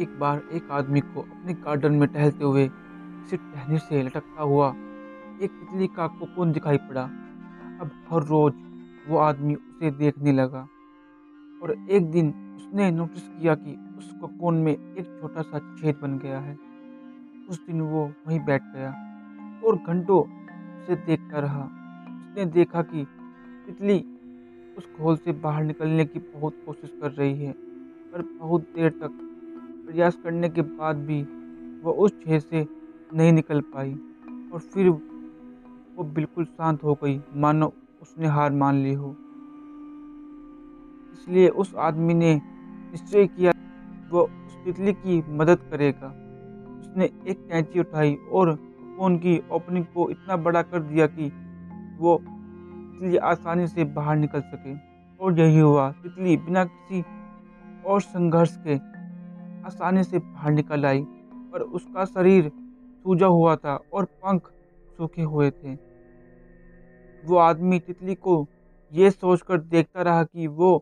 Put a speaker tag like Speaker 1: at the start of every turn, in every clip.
Speaker 1: एक बार एक आदमी को अपने गार्डन में टहलते हुए किसी टहनी से लटकता हुआ एक तितली का कोकून दिखाई पड़ा। अब हर रोज वो आदमी उसे देखने लगा और एक दिन उसने नोटिस किया कि उस कोकून में एक छोटा सा छेद बन गया है। उस दिन वो वहीं बैठ गया और घंटों उसे देखता रहा। उसने देखा कि तितली उस खोल से बाहर निकलने की बहुत कोशिश कर रही है, पर बहुत देर तक प्रयास करने के बाद भी वह उस छेद से नहीं निकल पाई और फिर वो बिल्कुल शांत हो गई। मानो उसने हार मान ली हो। इसलिए उस आदमी ने निश्चय किया वो उस तितली की मदद करेगा। उसने एक कैंची उठाई और फ़ोन की ओपनिंग को इतना बड़ा कर दिया कि वो तितली आसानी से बाहर निकल सके। और यही हुआ। तितली बिना किसी और संघर्ष के आसानी से बाहर निकल आई पर उसका शरीर सूजा हुआ था और पंख सूखे हुए थे। वो आदमी तितली को ये सोचकर देखता रहा कि वो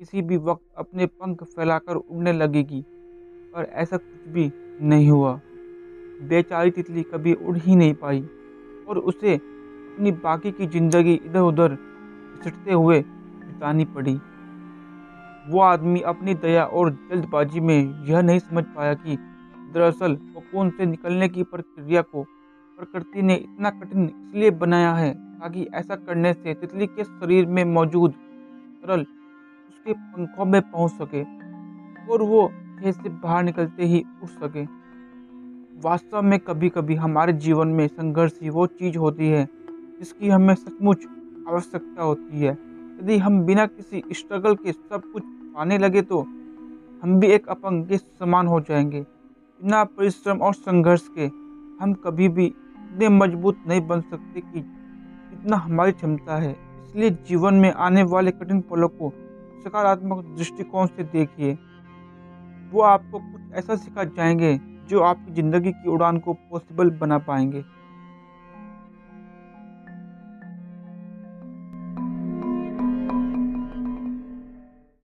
Speaker 1: किसी भी वक्त अपने पंख फैलाकर उड़ने लगेगी, पर ऐसा कुछ भी नहीं हुआ। बेचारी तितली कभी उड़ ही नहीं पाई और उसे अपनी बाकी की ज़िंदगी इधर उधर घिसटते हुए बितानी पड़ी। वो आदमी अपनी दया और जल्दबाजी में यह नहीं समझ पाया कि दरअसल कोकून से निकलने की प्रक्रिया को, प्रकृति ने इतना कठिन इसलिए बनाया है ताकि ऐसा करने से तितली के शरीर में मौजूद तरल उसके पंखों में पहुँच सके और वो खेत से बाहर निकलते ही उठ सके। वास्तव में कभी कभी हमारे जीवन में संघर्ष ही वो चीज़ होती है जिसकी हमें सचमुच आवश्यकता होती है। यदि हम बिना किसी स्ट्रगल के सब कुछ पाने लगे तो हम भी एक अपंग के समान हो जाएँगे। बिना परिश्रम और संघर्ष के हम कभी भी इतने मज़बूत नहीं बन सकते कि इतना हमारी क्षमता है। इसलिए जीवन में आने वाले कठिन पलों को सकारात्मक दृष्टिकोण से देखिए। वो आपको कुछ ऐसा सिखा जाएँगे जो आपकी ज़िंदगी की उड़ान को पॉसिबल बना पाएँगे।